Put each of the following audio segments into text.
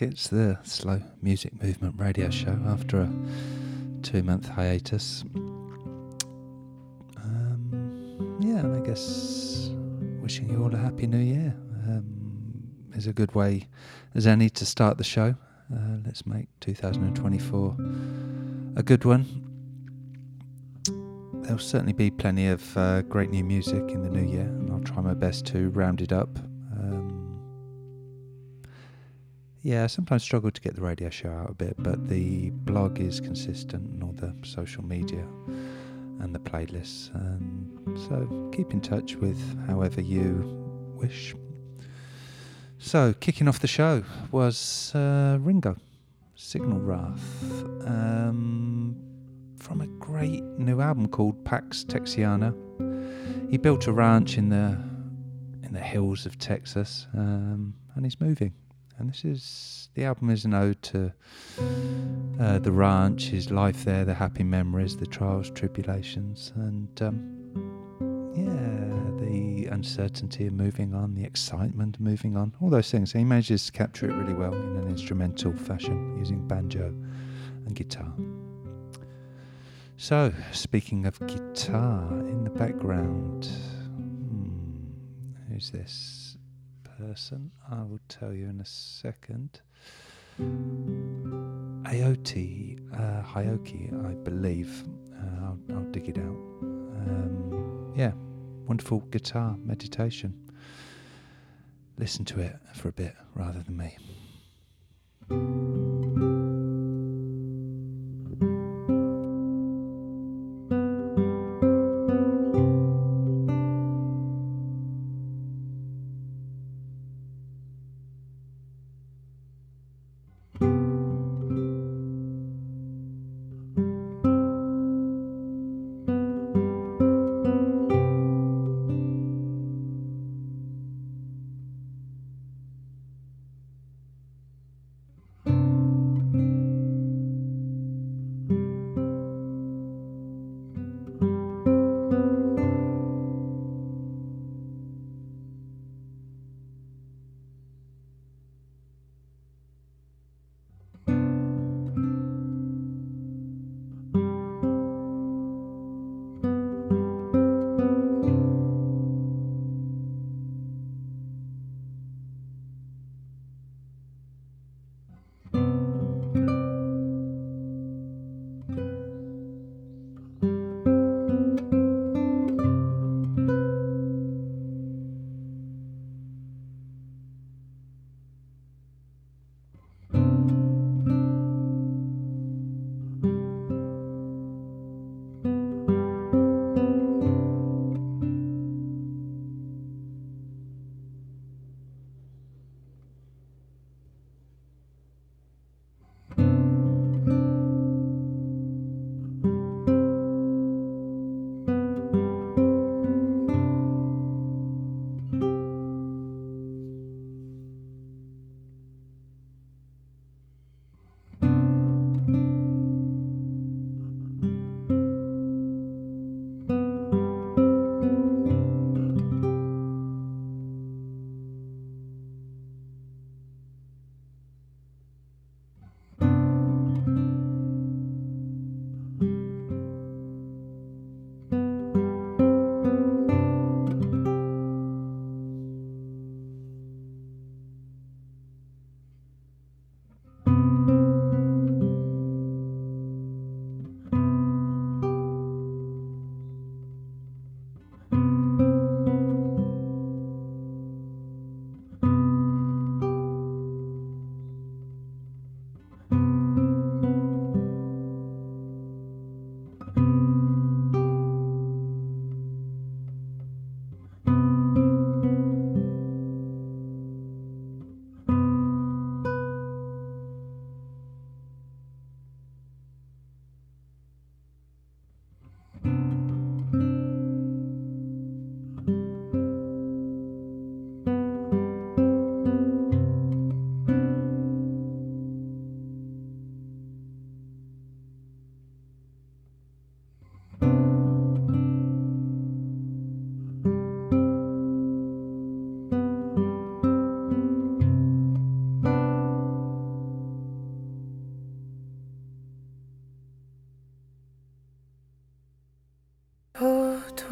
It's the Slow Music Movement radio show after a two month hiatus. Um, yeah, and I guess wishing you all a happy new year um, is a good way as any to start the show. Uh, let's make 2024 a good one. There'll certainly be plenty of uh, great new music in the new year, and I'll try my best to round it up yeah, I sometimes struggle to get the radio show out a bit, but the blog is consistent and all the social media and the playlists. And so keep in touch with however you wish. So, kicking off the show was uh, Ringo, Signal Wrath, um, from a great new album called Pax Texiana. He built a ranch in the in the hills of Texas, um, and he's moving and this is the album is an ode to uh, the ranch, his life there, the happy memories, the trials, tribulations, and um, yeah, the uncertainty of moving on, the excitement of moving on, all those things. he manages to capture it really well in an instrumental fashion using banjo and guitar. So, speaking of guitar in the background, hmm, who's this? Person. I will tell you in a second. Aoki, uh, Hioki, I believe. Uh, I'll, I'll, dig it out. Um, yeah, wonderful guitar meditation. Listen to it for a bit rather than me.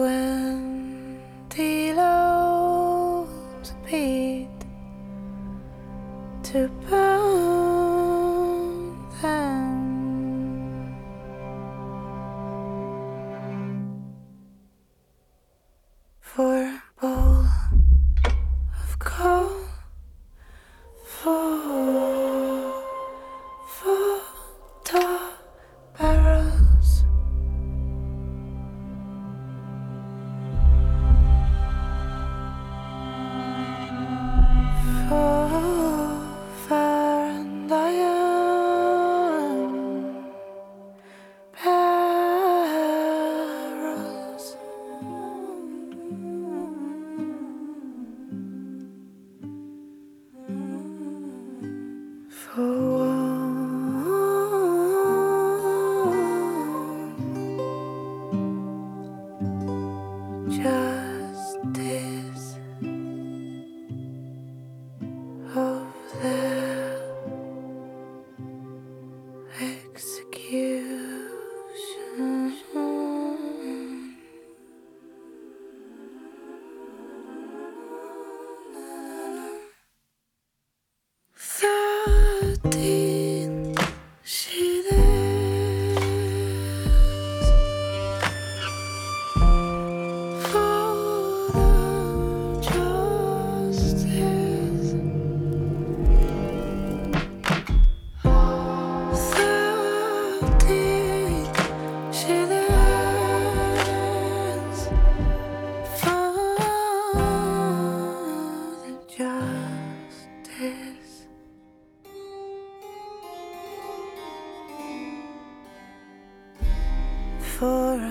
antelopes beat to burn. Lovely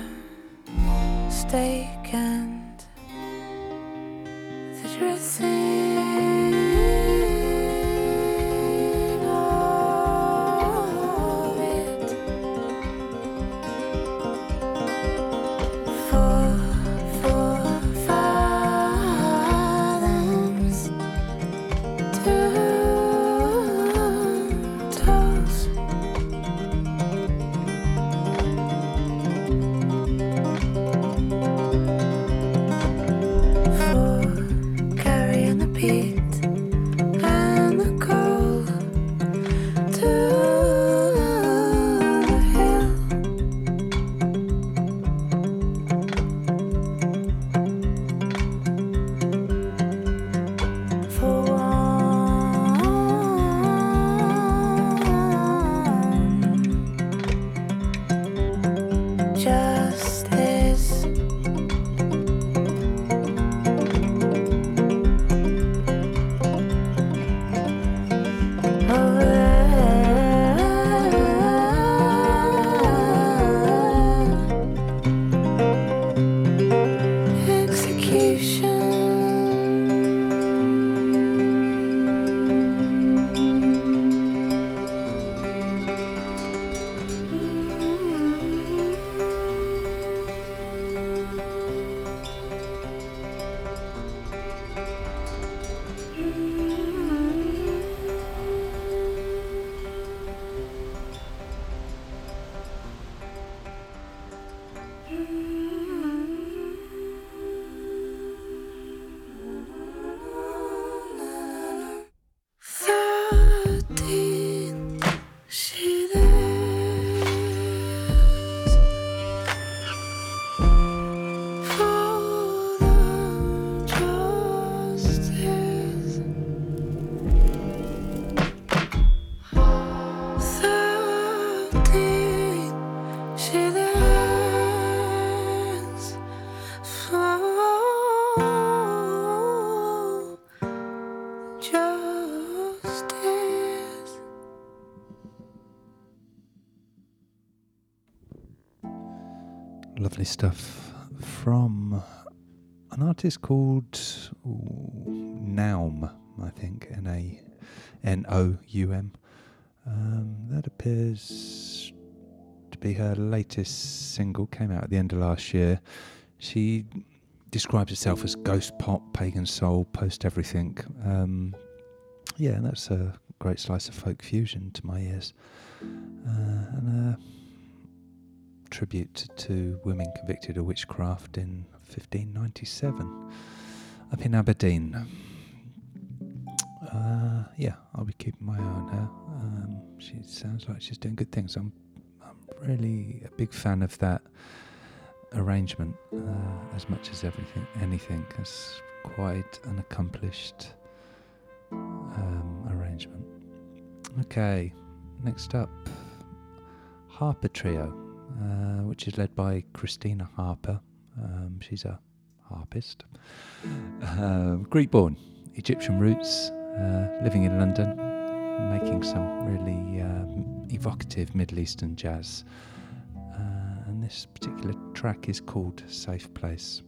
artist called Naum, I think, N A N O U M. Um, that appears to be her latest single, came out at the end of last year. She describes herself as ghost pop, pagan soul, post everything. Um, yeah, that's a great slice of folk fusion to my ears. Uh, and a tribute to women convicted of witchcraft in 1597 up in Aberdeen. uh, yeah, I'll be keeping my eye on her. Um, she sounds like she's doing good things. I'm, I'm really a big fan of that arrangement uh, as much as everything, anything. It's quite an accomplished um, arrangement. Okay, next up, Harper Trio, uh, which is led by Christina Harper. Um, she's a harpist, uh, Greek born, Egyptian roots, uh, living in London, making some really um, evocative Middle Eastern jazz. Uh, and this particular track is called Safe Place.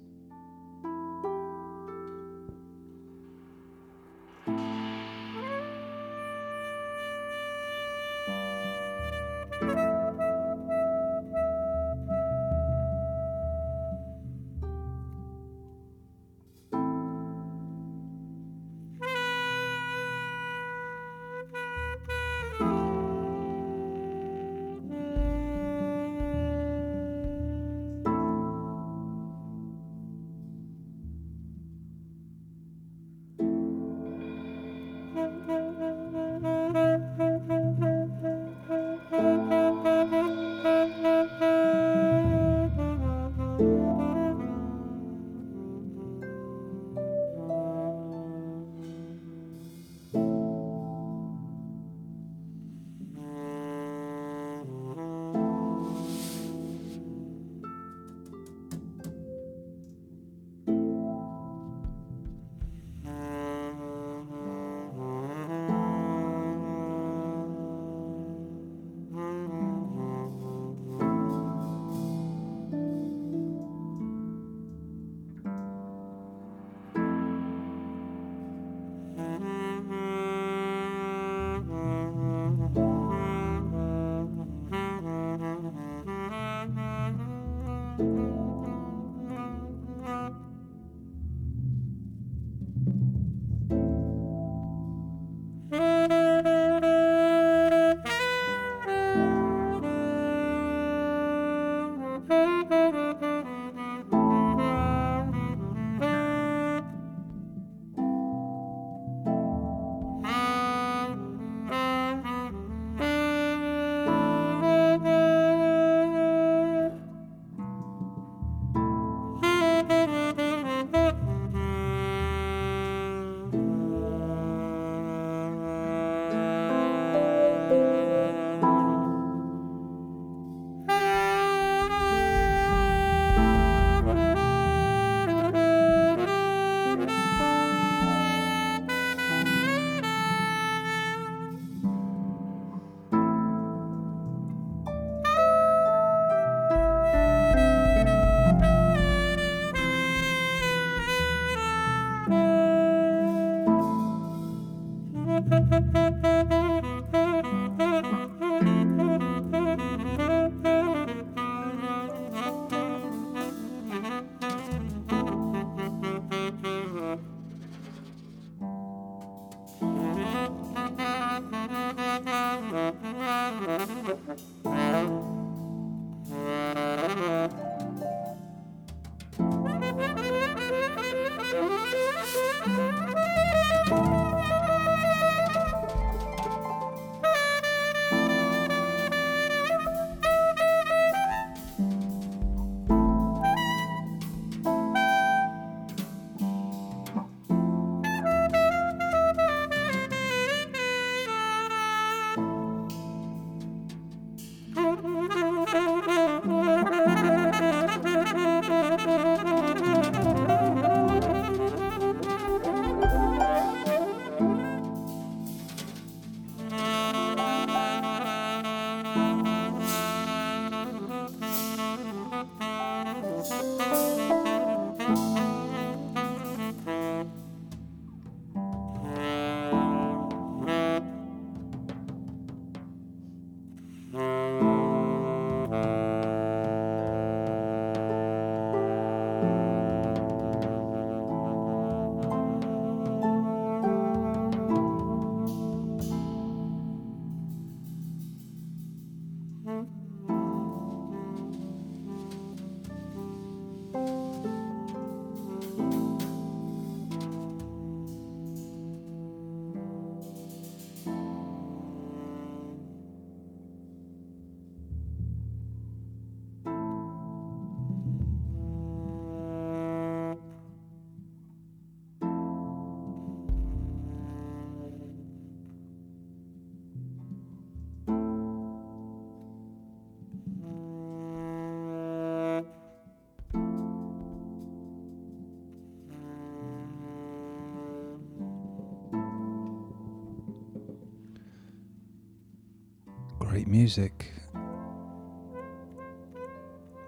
Great music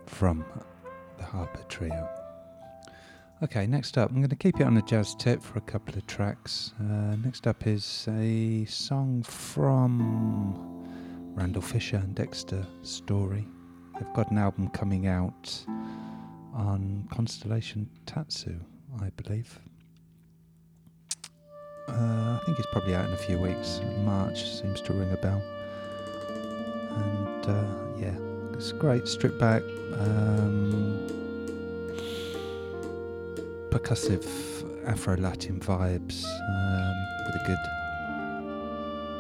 from the Harper Trio. Okay, next up, I'm going to keep it on a jazz tip for a couple of tracks. Uh, next up is a song from Randall Fisher and Dexter Story. They've got an album coming out on Constellation Tatsu, I believe. Uh, I think it's probably out in a few weeks. March seems to ring a bell. And uh, yeah, it's great, stripped back, um, percussive Afro Latin vibes um, with a good,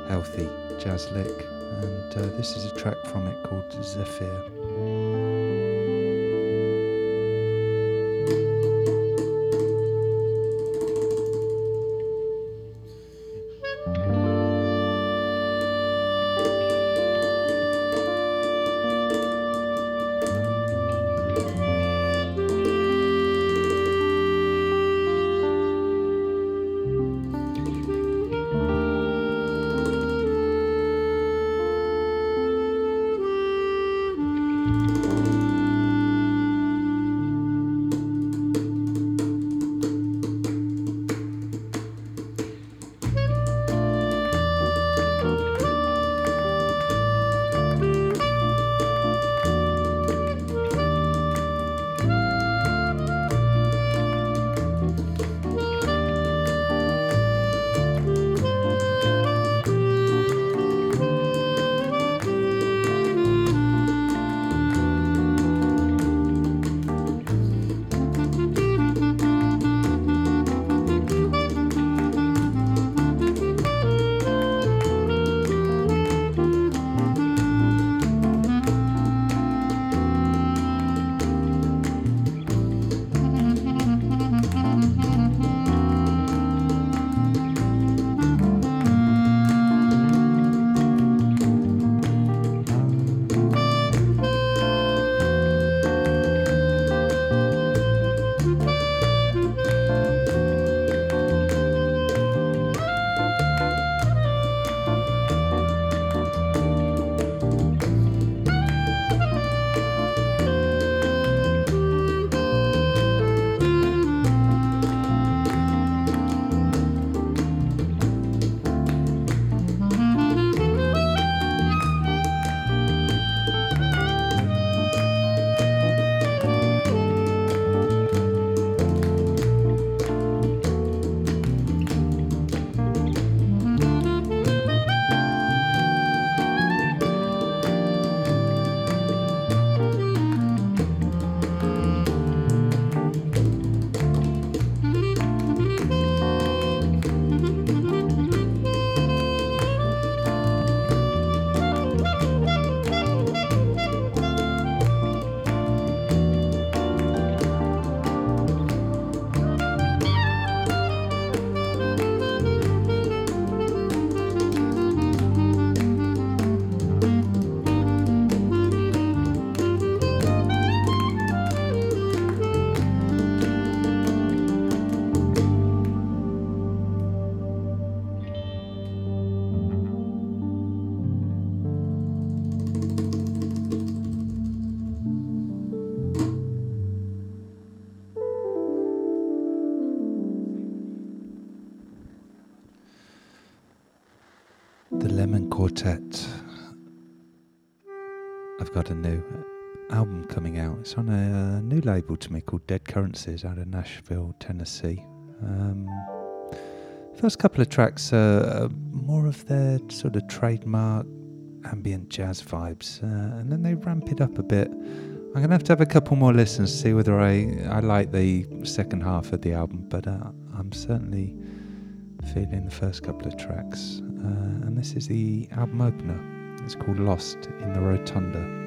healthy jazz lick. And uh, this is a track from it called Zephyr. Got a new album coming out. It's on a, a new label to me called Dead Currencies out of Nashville, Tennessee. Um, first couple of tracks are more of their sort of trademark ambient jazz vibes, uh, and then they ramp it up a bit. I'm gonna have to have a couple more listens to see whether I I like the second half of the album, but uh, I'm certainly feeling the first couple of tracks. Uh, and this is the album opener. It's called Lost in the Rotunda.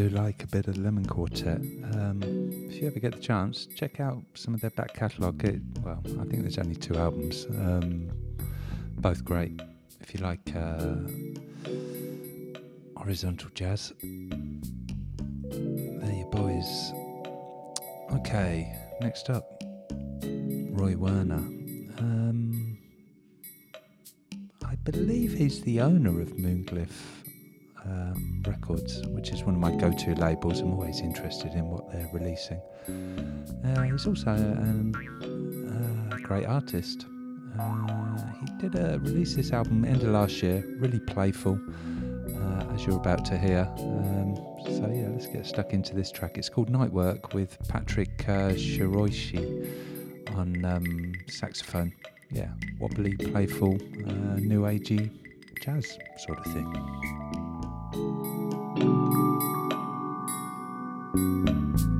Do like a bit of Lemon Quartet. Um, if you ever get the chance, check out some of their back catalogue. well, I think there's only two albums, um, both great. If you like uh, horizontal jazz, there you boys. Okay, next up, Roy Werner. Um, I believe he's the owner of Moonglyph um, Records, which is one of my go to labels. I'm always interested in what they're releasing. Uh, he's also a great artist. Uh, he did a, release this album end of last year, really playful, uh, as you're about to hear. Um, so yeah, let's get stuck into this track. It's called Night Work with Patrick uh, Shiroishi on um, saxophone. Yeah, wobbly, playful, uh, new agey jazz sort of thing. Thank you.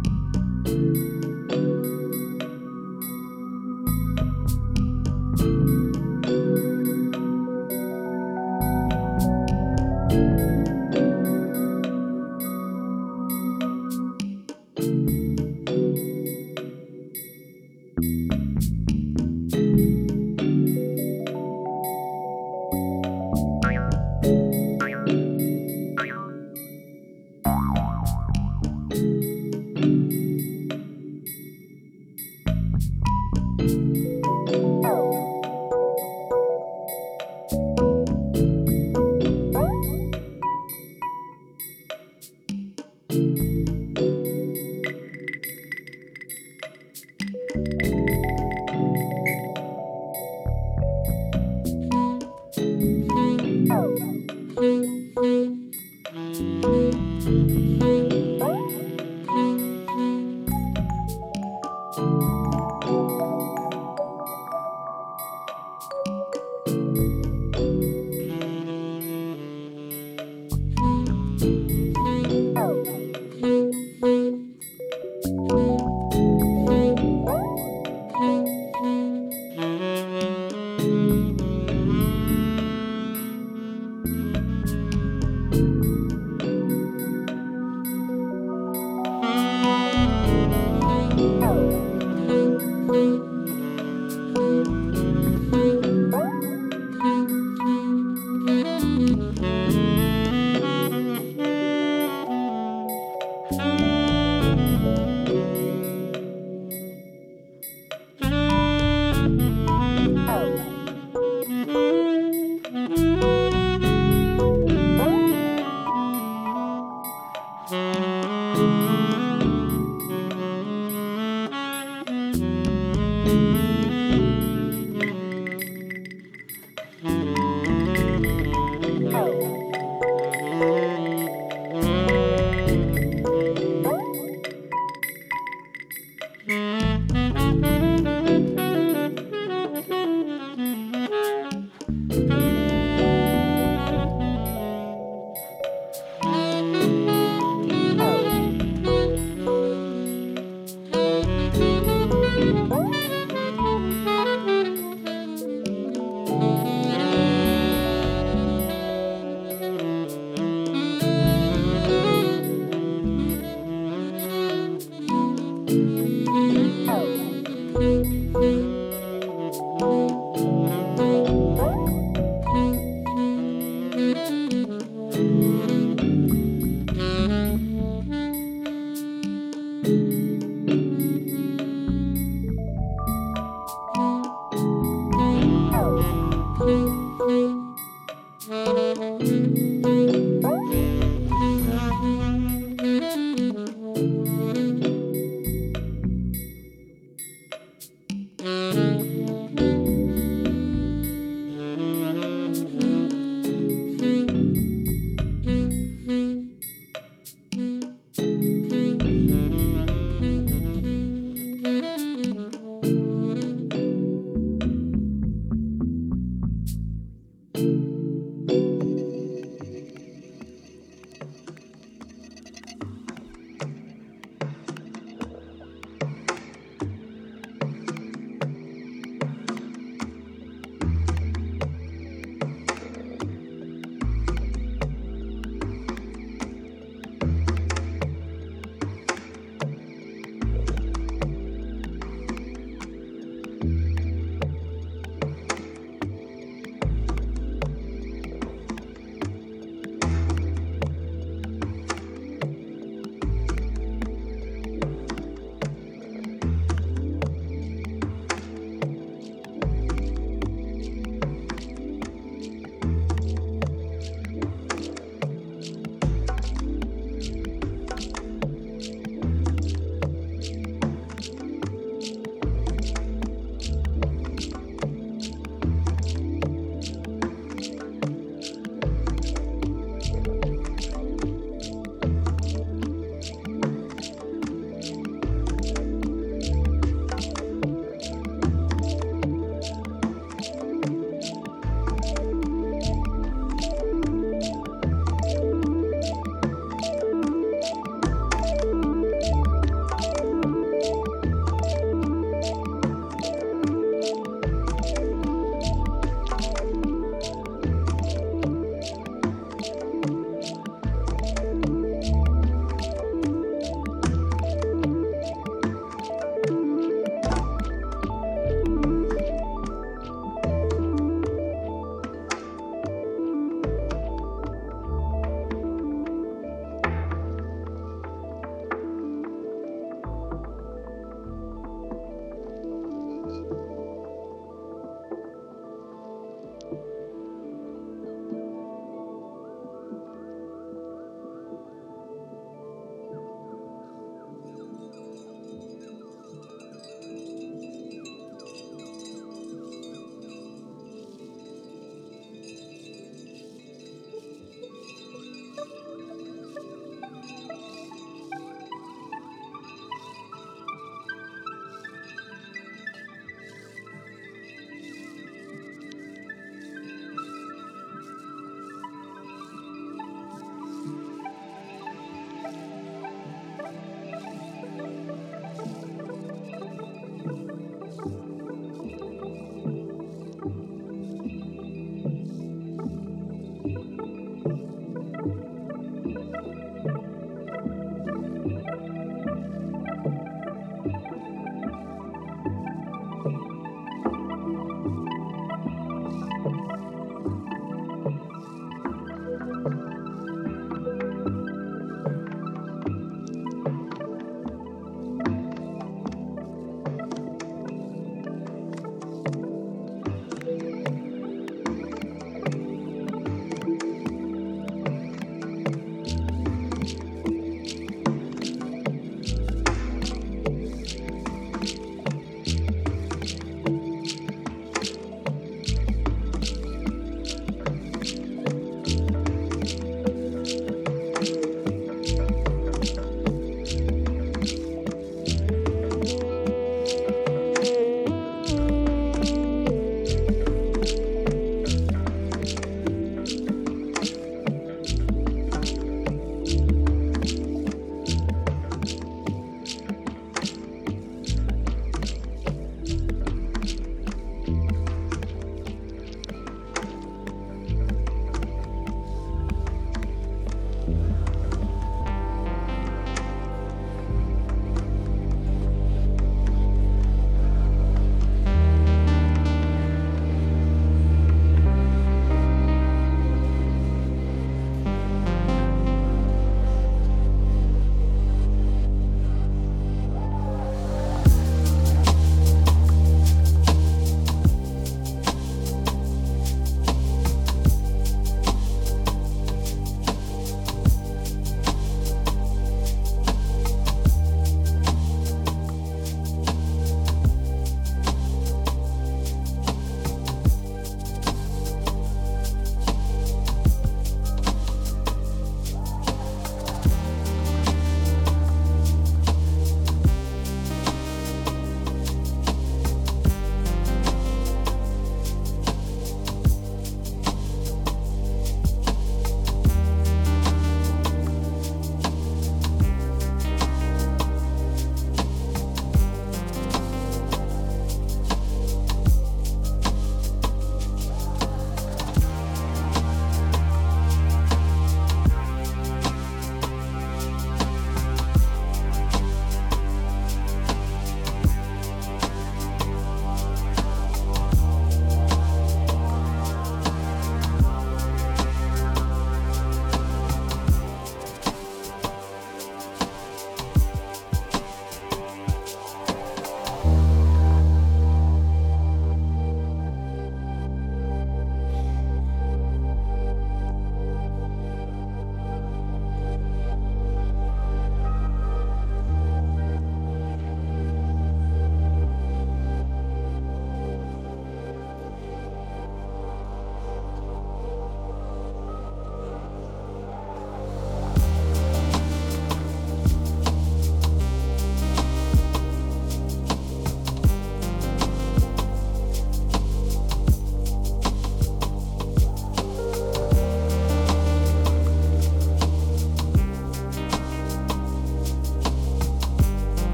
Música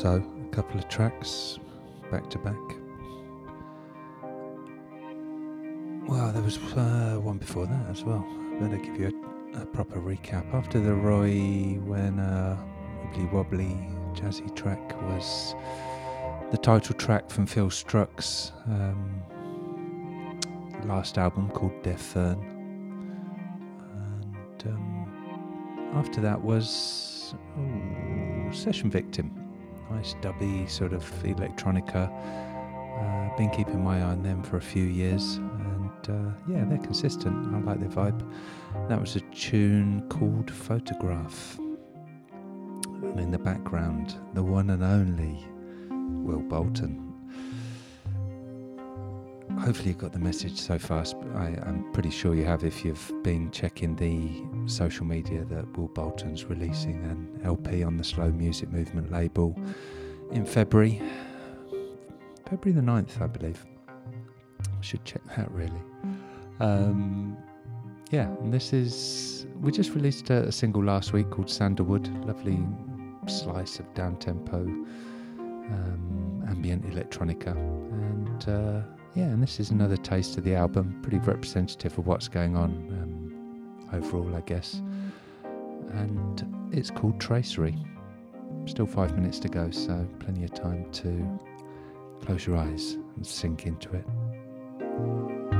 So, a couple of tracks back to back. Well, there was uh, one before that as well. Better give you a, a proper recap. After the Roy, when uh, Wibbly Wobbly jazzy track was the title track from Phil Struck's um, last album called Deaf Fern. And um, after that was ooh, Session Victim. Nice dubby sort of electronica. Uh, been keeping my eye on them for a few years. And uh, yeah, they're consistent. I like their vibe. That was a tune called Photograph. And in the background, the one and only Will Bolton. Hopefully, you got the message so far. I, am pretty sure you have if you've been checking the social media that Will Bolton's releasing an LP on the Slow Music Movement label in February. February the 9th, I believe. Should check that really. Um, yeah, and this is. We just released a, a single last week called Sandalwood. Lovely slice of down tempo um, ambient electronica. And uh, yeah, and this is another taste of the album, pretty representative of what's going on um, overall, I guess. And it's called Tracery. Still five minutes to go, so plenty of time to close your eyes and sink into it.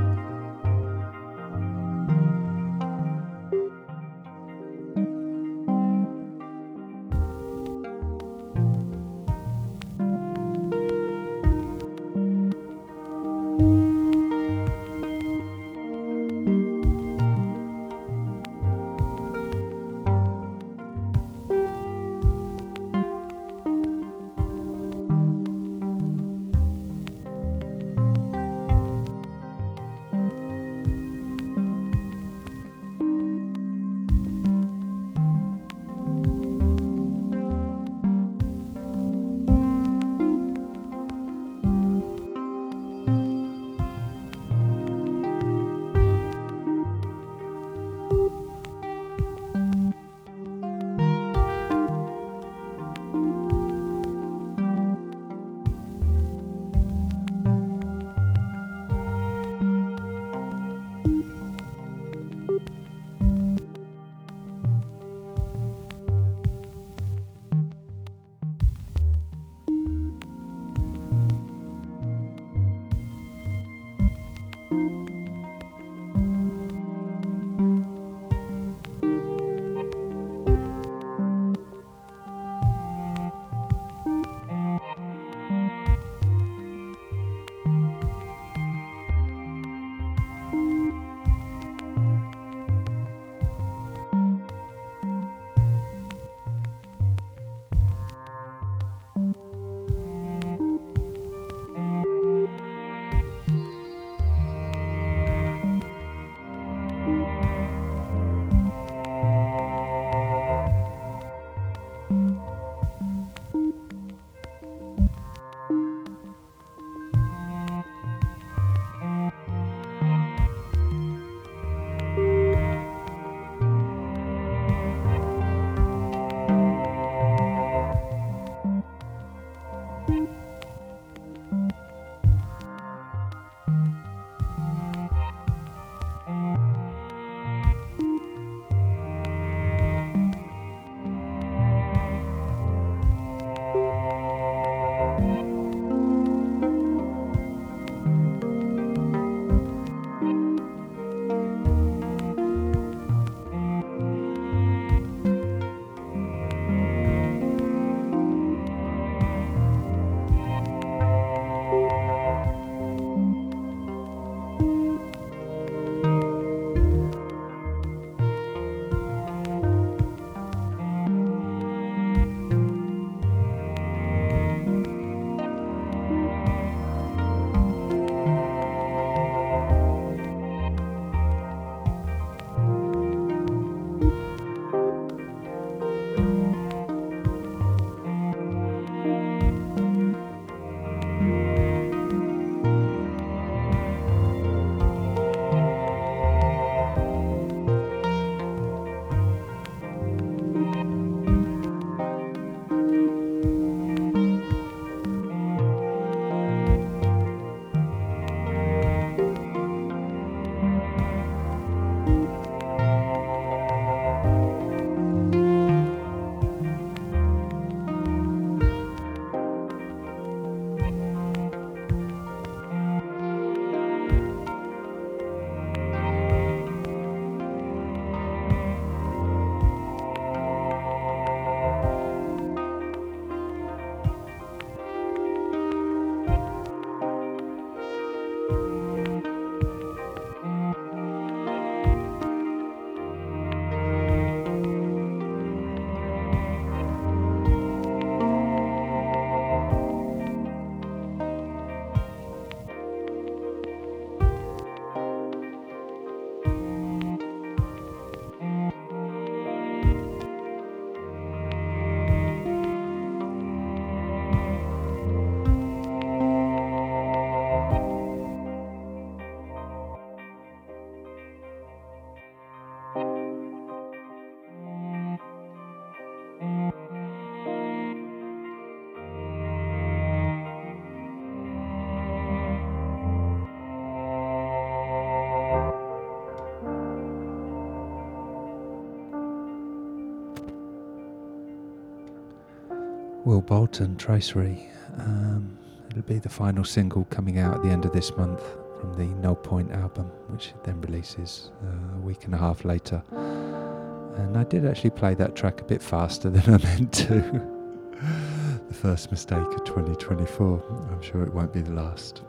Will Bolton, Tracery. Um, it'll be the final single coming out at the end of this month from the No Point album, which then releases uh, a week and a half later. And I did actually play that track a bit faster than I meant to. the first mistake of 2024. I'm sure it won't be the last.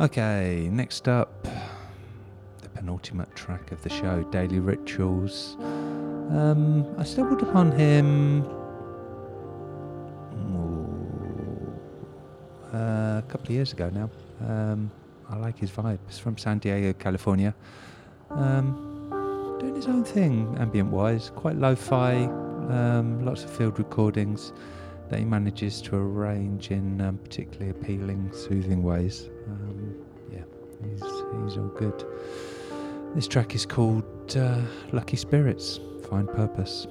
Okay, next up, the penultimate track of the show, Daily Rituals. Um, I stumbled upon him a couple of years ago now. Um, I like his vibe. He's from San Diego, California. Um, doing his own thing, ambient wise, quite lo fi, um, lots of field recordings that he manages to arrange in um, particularly appealing, soothing ways. Um, yeah, he's, he's all good. This track is called uh, Lucky Spirits, Find Purpose.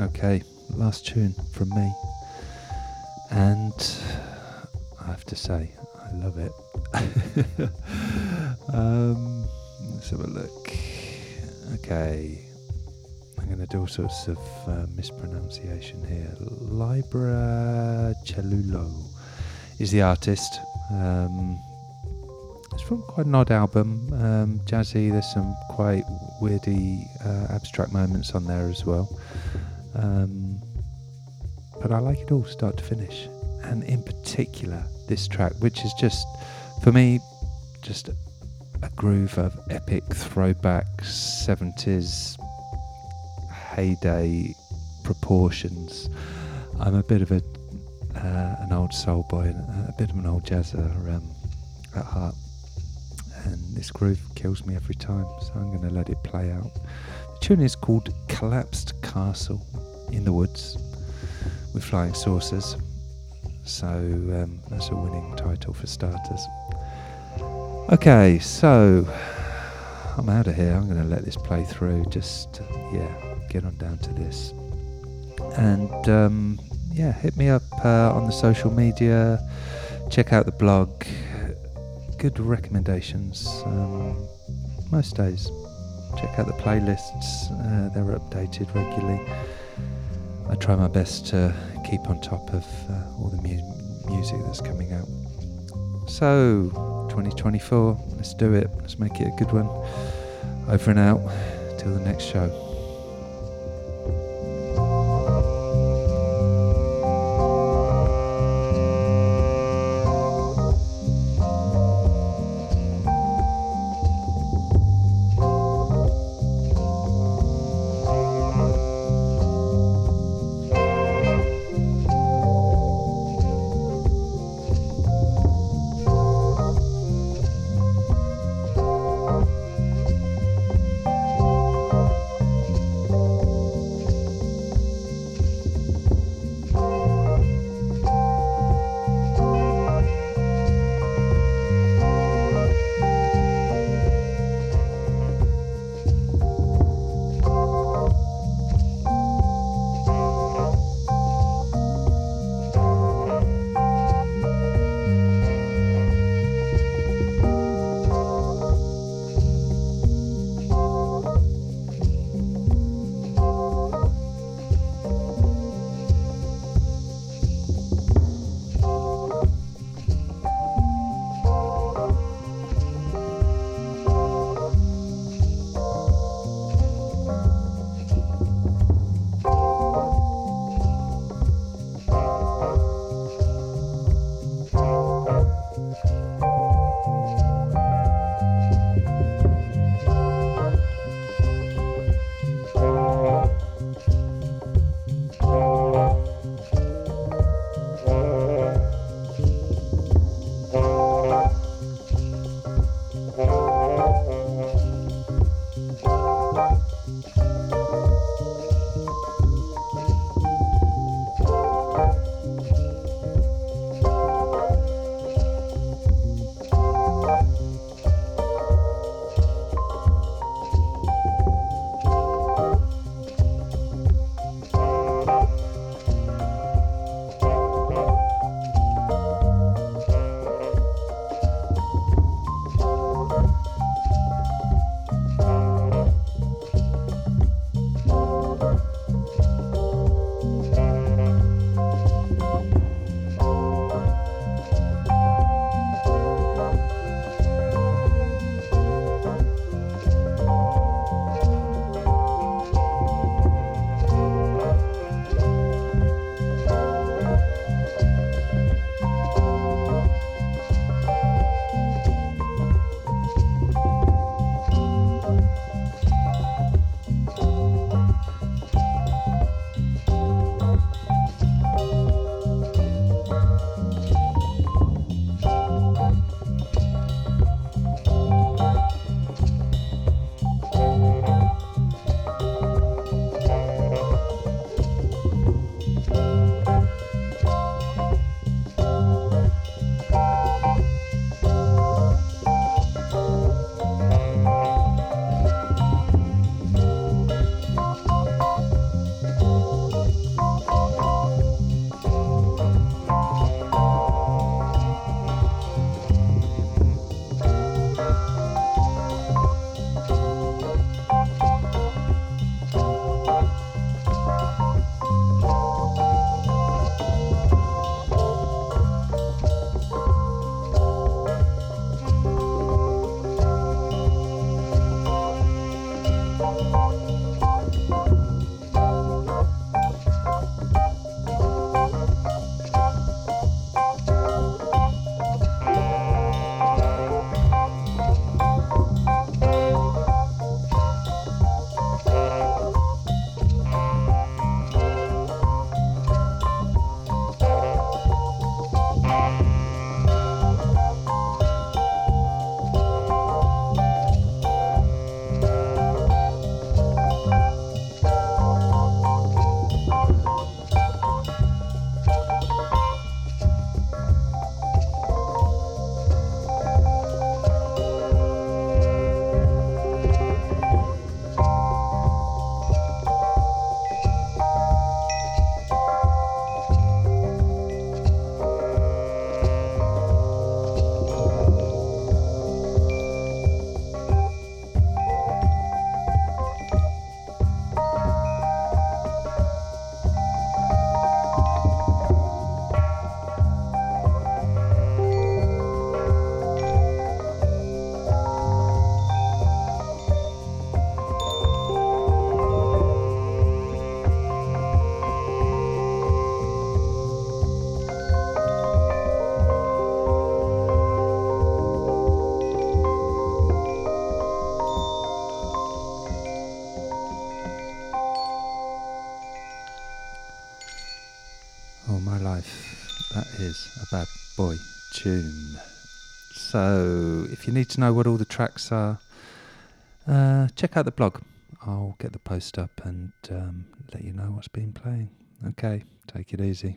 Okay, last tune from me. And I have to say, I love it. um, let's have a look. Okay, I'm going to do all sorts of uh, mispronunciation here. Libra Cellulo is the artist. Um, it's from quite an odd album, um, jazzy. There's some quite weirdy uh, abstract moments on there as well. Um, but I like it all, start to finish. And in particular, this track, which is just, for me, just a groove of epic throwback 70s heyday proportions. I'm a bit of a uh, an old soul boy a bit of an old jazzer um, at heart, and this groove kills me every time. So I'm going to let it play out The tune is called Collapsed Castle in the Woods with Flying Saucers. So um, that's a winning title for starters. Okay, so I'm out of here. I'm going to let this play through. Just, yeah, get on down to this. And um, yeah, hit me up uh, on the social media. Check out the blog. Good recommendations um, most days. Check out the playlists, uh, they're updated regularly. I try my best to keep on top of uh, all the mu- music that's coming out. So, 2024, let's do it. Let's make it a good one. Over and out. Till the next show. Música So, if you need to know what all the tracks are, uh, check out the blog. I'll get the post up and um, let you know what's been playing. Okay, take it easy.